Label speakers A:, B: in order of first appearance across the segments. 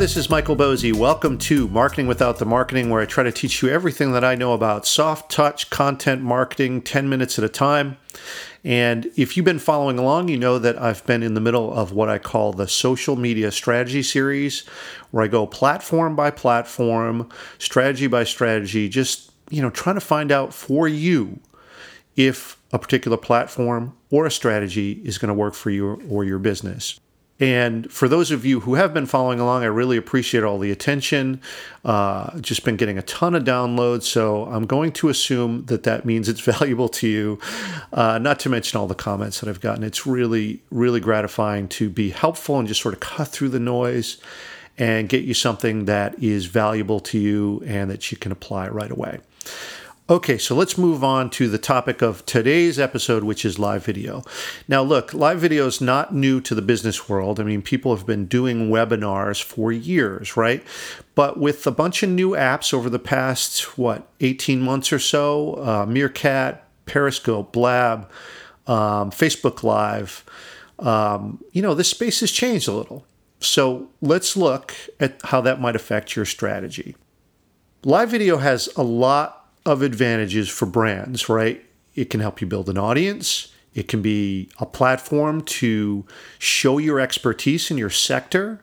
A: this is Michael Boezi. Welcome to Marketing Without the Marketing, where I try to teach you everything that I know about soft touch content marketing 10 minutes at a time. And if you've been following along, you know that I've been in the middle of what I call the social media strategy series, where I go platform by platform, strategy by strategy, just, you know, trying to find out for you if a particular platform or a strategy is going to work for you or your business. And for those of you who have been following along, I really appreciate all the attention. Uh, just been getting a ton of downloads, so I'm going to assume that that means it's valuable to you. Uh, not to mention all the comments that I've gotten. It's really, really gratifying to be helpful and just sort of cut through the noise and get you something that is valuable to you and that you can apply right away. Okay, so let's move on to the topic of today's episode, which is live video. Now, look, live video is not new to the business world. I mean, people have been doing webinars for years, right? But with a bunch of new apps over the past, what, 18 months or so, uh, Meerkat, Periscope, Blab, um, Facebook Live, um, you know, this space has changed a little. So let's look at how that might affect your strategy. Live video has a lot of advantages for brands, right? It can help you build an audience. It can be a platform to show your expertise in your sector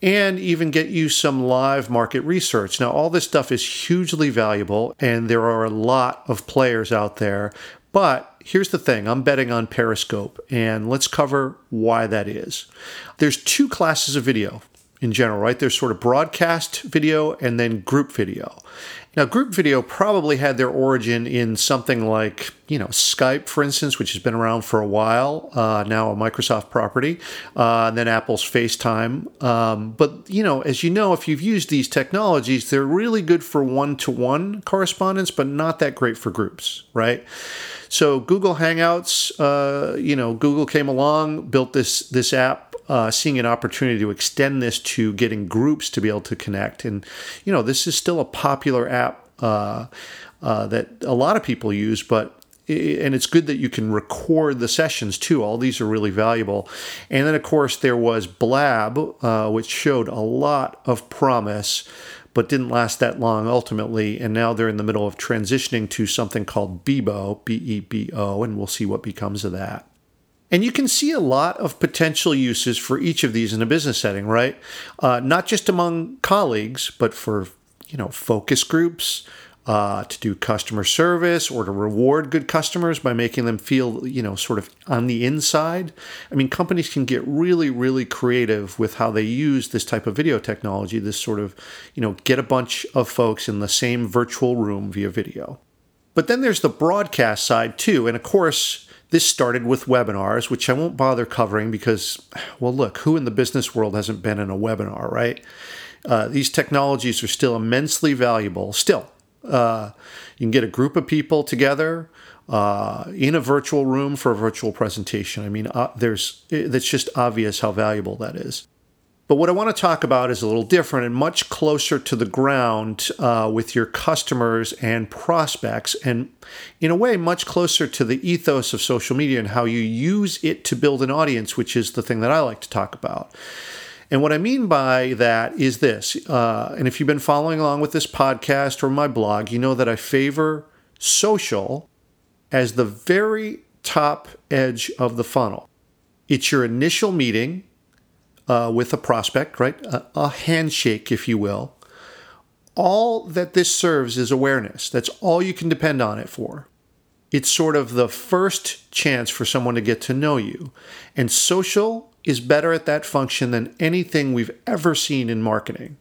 A: and even get you some live market research. Now, all this stuff is hugely valuable, and there are a lot of players out there. But here's the thing I'm betting on Periscope, and let's cover why that is. There's two classes of video in general, right? There's sort of broadcast video and then group video. Now, group video probably had their origin in something like, you know, Skype, for instance, which has been around for a while, uh, now a Microsoft property, uh, and then Apple's FaceTime. Um, but, you know, as you know, if you've used these technologies, they're really good for one to one correspondence, but not that great for groups, right? So Google Hangouts, uh, you know, Google came along, built this this app uh, seeing an opportunity to extend this to getting groups to be able to connect. And, you know, this is still a popular app uh, uh, that a lot of people use, but and it's good that you can record the sessions too. All these are really valuable. And then, of course, there was Blab, uh, which showed a lot of promise, but didn't last that long ultimately. And now they're in the middle of transitioning to something called Bebo, B E B O, and we'll see what becomes of that. And you can see a lot of potential uses for each of these in a business setting, right? Uh, not just among colleagues, but for you know focus groups, uh, to do customer service or to reward good customers by making them feel you know sort of on the inside. I mean, companies can get really, really creative with how they use this type of video technology. This sort of you know get a bunch of folks in the same virtual room via video. But then there's the broadcast side too, and of course this started with webinars, which I won't bother covering because, well, look, who in the business world hasn't been in a webinar, right? Uh, these technologies are still immensely valuable. Still, uh, you can get a group of people together uh, in a virtual room for a virtual presentation. I mean, uh, there's that's just obvious how valuable that is. But what I want to talk about is a little different and much closer to the ground uh, with your customers and prospects, and in a way, much closer to the ethos of social media and how you use it to build an audience, which is the thing that I like to talk about. And what I mean by that is this, uh, and if you've been following along with this podcast or my blog, you know that I favor social as the very top edge of the funnel. It's your initial meeting uh, with a prospect, right? A, a handshake, if you will. All that this serves is awareness. That's all you can depend on it for. It's sort of the first chance for someone to get to know you. And social is better at that function than anything we've ever seen in marketing.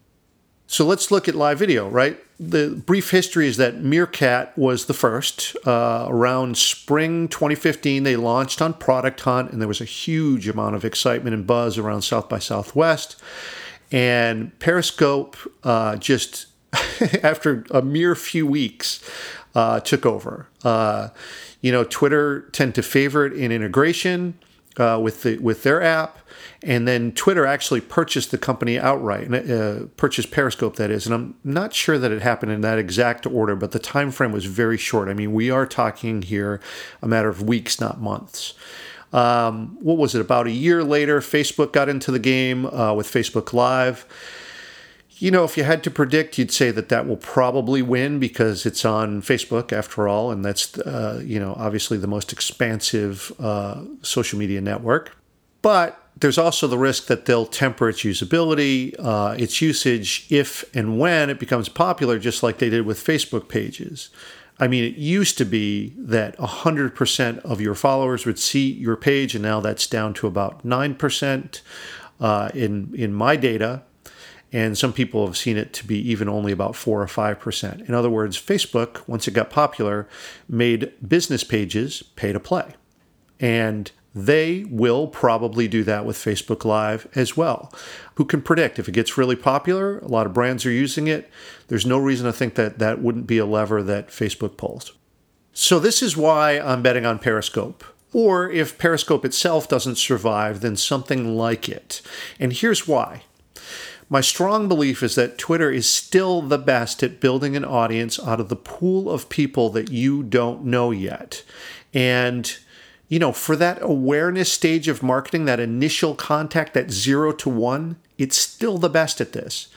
A: So let's look at live video, right? The brief history is that Meerkat was the first. Uh, around spring 2015, they launched on Product Hunt, and there was a huge amount of excitement and buzz around South by Southwest. And Periscope uh, just, after a mere few weeks, uh, took over. Uh, you know, Twitter tend to favor it in integration uh, with the with their app, and then Twitter actually purchased the company outright, uh, purchased Periscope that is, and I'm not sure that it happened in that exact order, but the time frame was very short. I mean, we are talking here a matter of weeks, not months. Um, what was it? About a year later, Facebook got into the game uh, with Facebook Live. you know, if you had to predict, you'd say that that will probably win because it's on Facebook after all, and that's, uh, you know, obviously the most expansive uh, social media network. But there's also the risk that they'll temper its usability, uh, its usage, if and when it becomes popular, just like they did with Facebook pages. I mean, it used to be that 100% of your followers would see your page, and now that's down to about 9% uh, in, in my data. And some people have seen it to be even only about 4 or 5%. In other words, Facebook, once it got popular, made business pages pay to play. And they will probably do that with Facebook Live as well. Who can predict? If it gets really popular, a lot of brands are using it. There's no reason to think that that wouldn't be a lever that Facebook pulls. So, this is why I'm betting on Periscope. Or if Periscope itself doesn't survive, then something like it. And here's why. My strong belief is that Twitter is still the best at building an audience out of the pool of people that you don't know yet. And you know, for that awareness stage of marketing, that initial contact, that zero to one, it's still the best at this.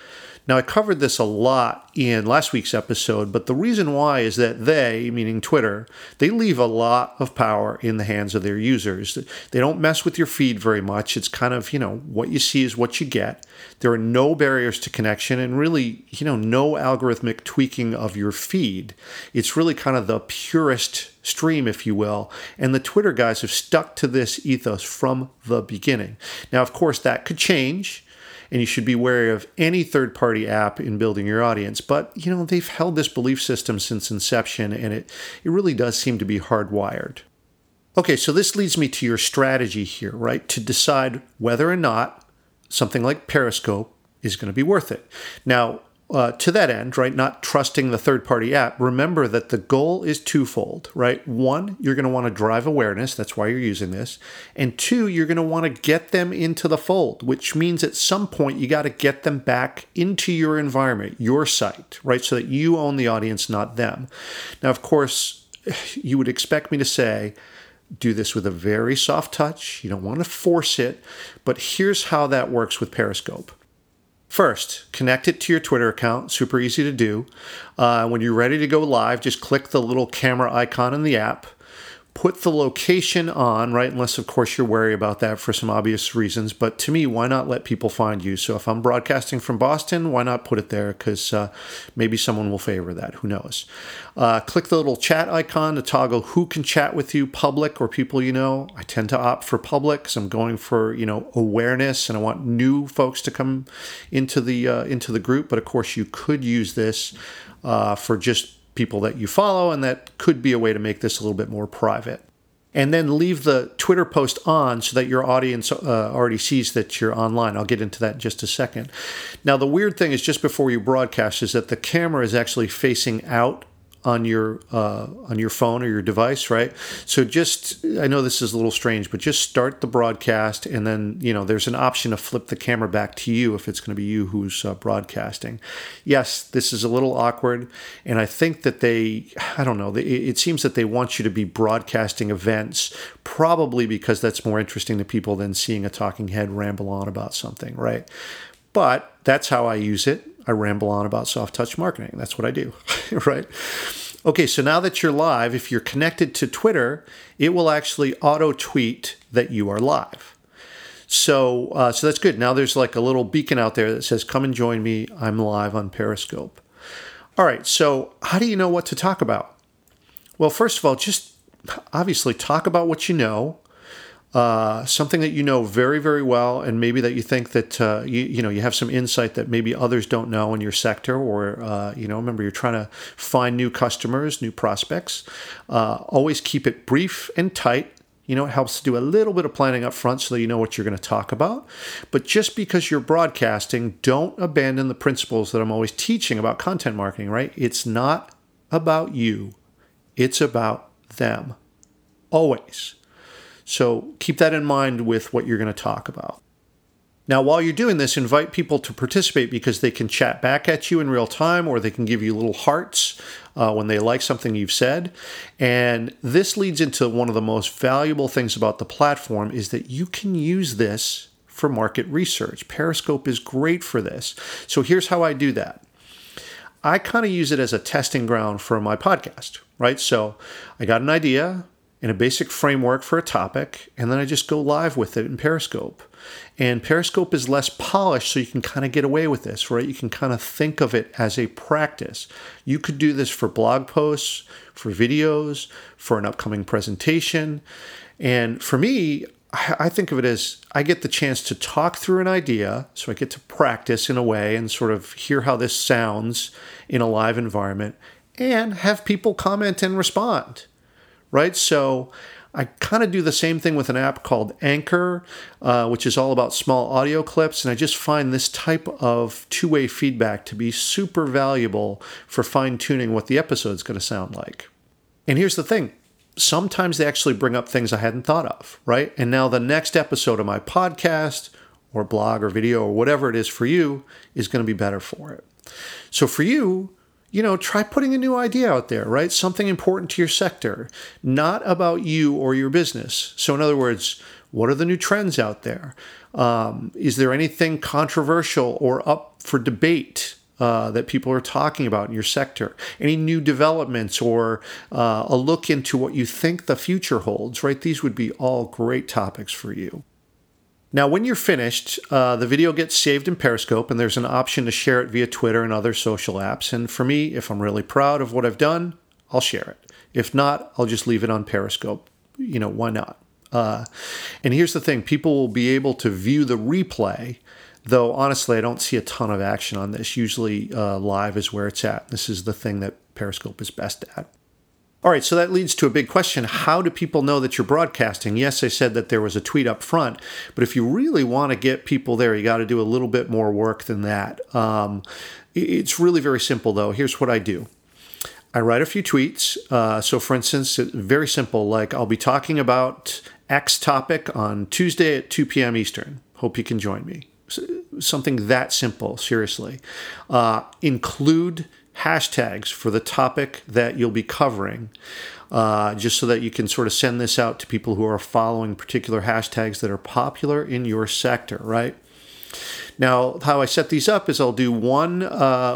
A: Now, I covered this a lot in last week's episode, but the reason why is that they, meaning Twitter, they leave a lot of power in the hands of their users. They don't mess with your feed very much. It's kind of, you know, what you see is what you get. There are no barriers to connection and really, you know, no algorithmic tweaking of your feed. It's really kind of the purest stream, if you will. And the Twitter guys have stuck to this ethos from the beginning. Now, of course, that could change. And you should be wary of any third party app in building your audience. But, you know, they've held this belief system since inception, and it, it really does seem to be hardwired. Okay, so this leads me to your strategy here, right? To decide whether or not something like Periscope is going to be worth it. Now, uh, to that end, right, not trusting the third party app, remember that the goal is twofold, right? One, you're going to want to drive awareness. That's why you're using this. And two, you're going to want to get them into the fold, which means at some point you got to get them back into your environment, your site, right? So that you own the audience, not them. Now, of course, you would expect me to say, do this with a very soft touch. You don't want to force it. But here's how that works with Periscope. First, connect it to your Twitter account. Super easy to do. Uh, when you're ready to go live, just click the little camera icon in the app put the location on, right? Unless, of course, you're wary about that for some obvious reasons. But to me, why not let people find you? So if I'm broadcasting from Boston, why not put it there? Because uh, maybe someone will favor that. Who knows? Uh, click the little chat icon to toggle who can chat with you, public or people you know. I tend to opt for public because I'm going for you know awareness and I want new folks to come into the uh, into the group. But of course, you could use this uh, for just people that you follow, and that could be a way to make this a little bit more private. And then leave the Twitter post on so that your audience uh, already sees that you're online. I'll get into that in just a second. Now, the weird thing is just before you broadcast is that the camera is actually facing out on your uh, on your phone or your device, right? So just I know this is a little strange, but just start the broadcast, and then you know there's an option to flip the camera back to you if it's going to be you who's uh, broadcasting. Yes, this is a little awkward, and I think that they I don't know. It seems that they want you to be broadcasting events, probably because that's more interesting to people than seeing a talking head ramble on about something, right? But that's how I use it. I ramble on about soft touch marketing. That's what I do, right? Okay, so now that you're live, if you're connected to Twitter, it will actually auto tweet that you are live. So, uh, so that's good. Now there's like a little beacon out there that says, "Come and join me. I'm live on Periscope." All right. So, how do you know what to talk about? Well, first of all, just obviously talk about what you know uh, something that you know very very well and maybe that you think that uh, you, you know you have some insight that maybe others don't know in your sector or uh, you know remember you're trying to find new customers new prospects. Uh, always keep it brief and tight. You know it helps to do a little bit of planning up front so that you know what you're going to talk about. But just because you're broadcasting don't abandon the principles that i'm always teaching about content marketing right? It's not about you. It's about them. Always so keep that in mind with what you're going to talk about. Now, while you're doing this, invite people to participate because they can chat back at you in real time or they can give you little hearts uh, when they like something you've said. And this leads into one of the most valuable things about the platform is that you can use this for market research. Periscope is great for this. So here's how I do that. I kind of use it as a testing ground for my podcast, right? So I got an idea and a basic framework for a topic, and then I just go live with it in Periscope. And Periscope is less polished, so you can kind of get away with this, right? You can kind of think of it as a practice. You could do this for blog posts, for videos, for an upcoming presentation. And for me, I think of it as I get the chance to talk through an idea, so I get to practice in a way and sort of hear how this sounds in a live environment and have people comment and respond, right? So I kind of do the same thing with an app called Anchor, uh, which is all about small audio clips. And I just find this type of two way feedback to be super valuable for fine tuning what the episode's going to sound like. And here's the thing sometimes they actually bring up things I hadn't thought of, right? And now the next episode of my podcast or blog or video or whatever it is for you is going to be better for it. So for you, you know, try putting a new idea out there, right? Something important to your sector, not about you or your business. So, in other words, what are the new trends out there? Um, is there anything controversial or up for debate uh, that people are talking about in your sector? Any new developments or uh, a look into what you think the future holds, right? These would be all great topics for you. Now, when you're finished, uh, the video gets saved in Periscope, and there's an option to share it via Twitter and other social apps. And for me, if I'm really proud of what I've done, I'll share it. If not, I'll just leave it on Periscope. You know, why not? Uh, and here's the thing people will be able to view the replay, though honestly, I don't see a ton of action on this. Usually, uh, live is where it's at. This is the thing that Periscope is best at. All right, so that leads to a big question. How do people know that you're broadcasting? Yes, I said that there was a tweet up front, but if you really want to get people there, you got to do a little bit more work than that. Um, it's really very simple, though. Here's what I do I write a few tweets. Uh, so, for instance, very simple, like I'll be talking about X topic on Tuesday at 2 p.m. Eastern. Hope you can join me. Something that simple, seriously. Uh, include hashtags for the topic that you'll be covering, uh, just so that you can sort of send this out to people who are following particular hashtags that are popular in your sector, right? Now, how I set these up is I'll do one uh,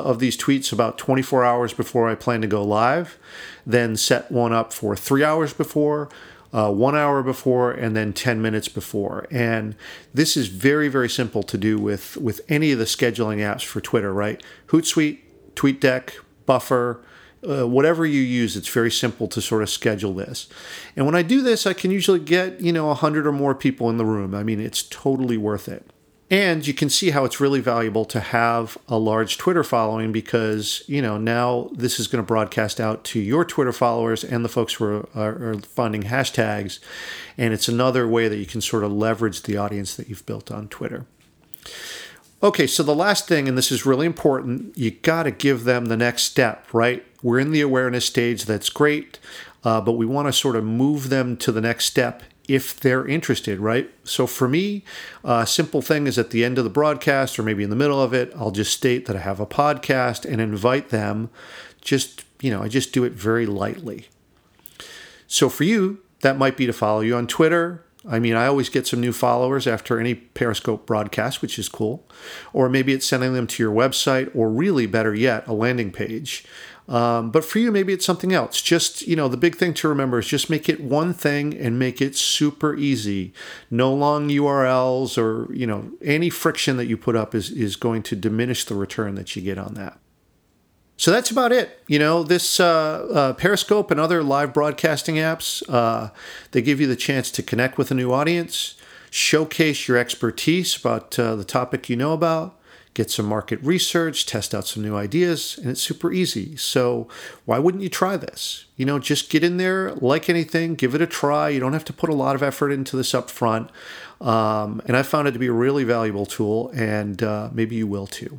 A: of these tweets about 24 hours before I plan to go live, then set one up for three hours before, uh, one hour before, and then 10 minutes before. And this is very, very simple to do with, with any of the scheduling apps for Twitter, right? Hootsuite, TweetDeck, Buffer, uh, whatever you use, it's very simple to sort of schedule this. And when I do this, I can usually get, you know, 100 or more people in the room. I mean, it's totally worth it. And you can see how it's really valuable to have a large Twitter following because, you know, now this is going to broadcast out to your Twitter followers and the folks who are, are, are finding hashtags. And it's another way that you can sort of leverage the audience that you've built on Twitter. Okay, so the last thing, and this is really important, you got to give them the next step, right? We're in the awareness stage, that's great, uh, but we want to sort of move them to the next step if they're interested, right? So for me, a simple thing is at the end of the broadcast or maybe in the middle of it, I'll just state that I have a podcast and invite them. Just, you know, I just do it very lightly. So for you, that might be to follow you on Twitter, I mean, I always get some new followers after any Periscope broadcast, which is cool. Or maybe it's sending them to your website, or really better yet, a landing page. Um, but for you, maybe it's something else. Just, you know, the big thing to remember is just make it one thing and make it super easy. No long URLs or, you know, any friction that you put up is, is going to diminish the return that you get on that. So that's about it. You know, this uh, uh, Periscope and other live broadcasting apps, uh, they give you the chance to connect with a new audience, showcase your expertise about uh, the topic you know about, get some market research, test out some new ideas, and it's super easy. So why wouldn't you try this? You know, just get in there, like anything, give it a try. You don't have to put a lot of effort into this up front. Um, and I found it to be a really valuable tool, and uh, maybe you will too.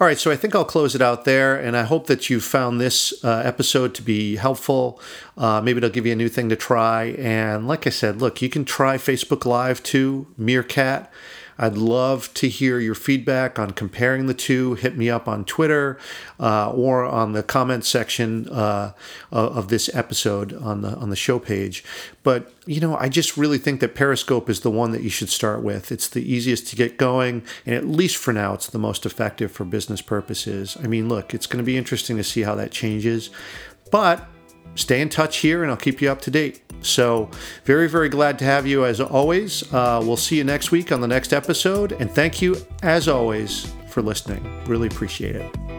A: All right, so I think I'll close it out there, and I hope that you found this uh, episode to be helpful. Uh, maybe it'll give you a new thing to try. And like I said, look, you can try Facebook Live too, Meerkat. I'd love to hear your feedback on comparing the two. Hit me up on Twitter uh, or on the comment section uh, of this episode on the on the show page. But you know, I just really think that Periscope is the one that you should start with. It's the easiest to get going, and at least for now, it's the most effective for business purposes. I mean, look, it's going to be interesting to see how that changes, but stay in touch here and I'll keep you up to date. So, very, very glad to have you as always. Uh, we'll see you next week on the next episode. And thank you, as always, for listening. Really appreciate it.